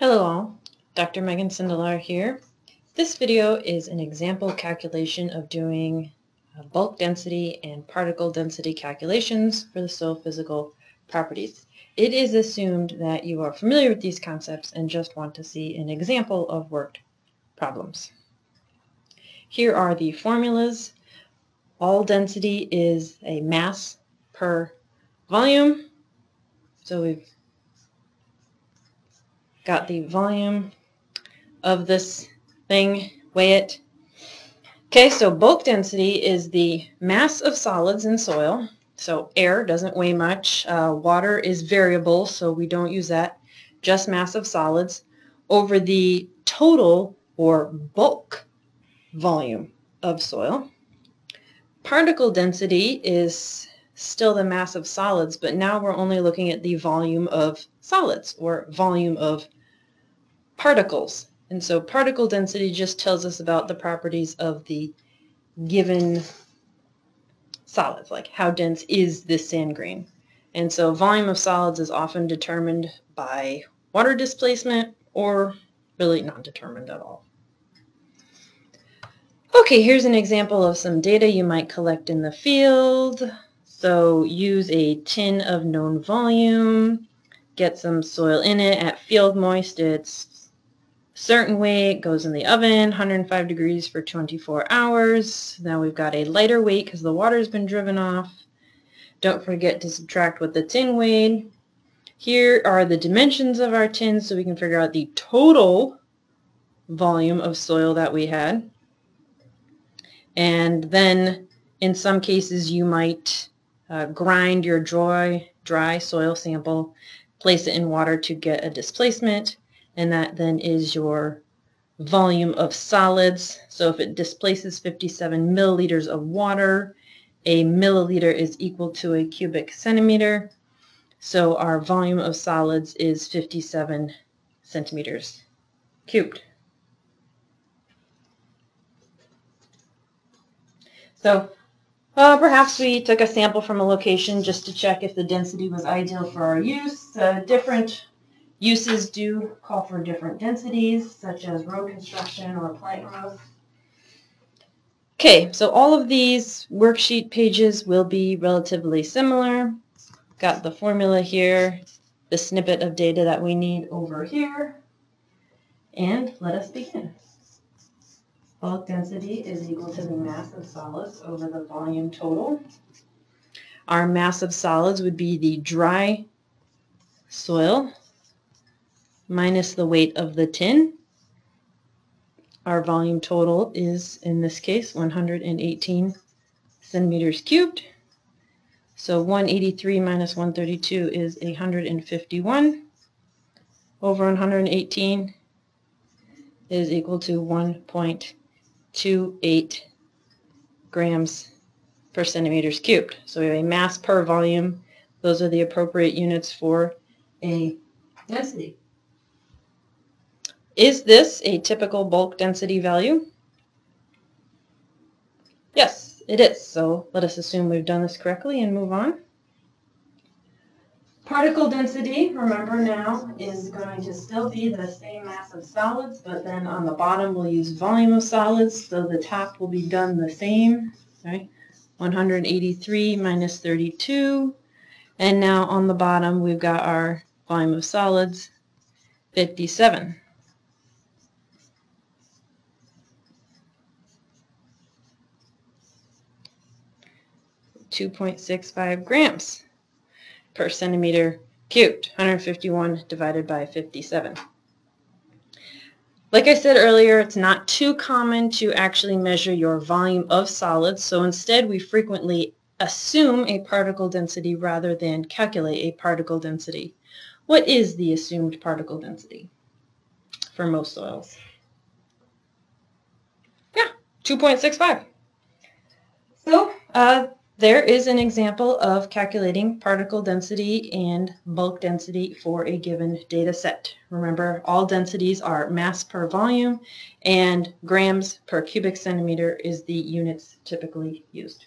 Hello all, Dr. Megan Sindelar here. This video is an example calculation of doing uh, bulk density and particle density calculations for the soil physical properties. It is assumed that you are familiar with these concepts and just want to see an example of worked problems. Here are the formulas. All density is a mass per volume. So we've got the volume of this thing, weigh it. Okay, so bulk density is the mass of solids in soil. So air doesn't weigh much. Uh, water is variable, so we don't use that. Just mass of solids over the total or bulk volume of soil. Particle density is still the mass of solids, but now we're only looking at the volume of solids or volume of particles. And so particle density just tells us about the properties of the given solids, like how dense is this sand grain. And so volume of solids is often determined by water displacement or really not determined at all. Okay, here's an example of some data you might collect in the field. So use a tin of known volume, get some soil in it. At field moist, it's certain weight goes in the oven, 105 degrees for 24 hours. Now we've got a lighter weight because the water's been driven off. Don't forget to subtract what the tin weighed. Here are the dimensions of our tin so we can figure out the total volume of soil that we had. And then in some cases you might uh, grind your dry, dry soil sample, place it in water to get a displacement and that then is your volume of solids. So if it displaces 57 milliliters of water, a milliliter is equal to a cubic centimeter. So our volume of solids is 57 centimeters cubed. So uh, perhaps we took a sample from a location just to check if the density was ideal for our use. Uh, different Uses do call for different densities, such as road construction or plant growth. Okay, so all of these worksheet pages will be relatively similar. Got the formula here, the snippet of data that we need over here. And let us begin. Bulk density is equal to the mass of solids over the volume total. Our mass of solids would be the dry soil minus the weight of the tin. Our volume total is, in this case, 118 centimeters cubed. So 183 minus 132 is 151 over 118 is equal to 1.28 grams per centimeters cubed. So we have a mass per volume. Those are the appropriate units for a density. Is this a typical bulk density value? Yes, it is. So let us assume we've done this correctly and move on. Particle density, remember now, is going to still be the same mass of solids, but then on the bottom we'll use volume of solids, so the top will be done the same. Right? 183 minus 32. And now on the bottom we've got our volume of solids, 57. 2.65 grams per centimeter cubed, 151 divided by 57. Like I said earlier, it's not too common to actually measure your volume of solids, so instead we frequently assume a particle density rather than calculate a particle density. What is the assumed particle density for most soils? Yeah, 2.65. So uh, there is an example of calculating particle density and bulk density for a given data set. Remember, all densities are mass per volume and grams per cubic centimeter is the units typically used.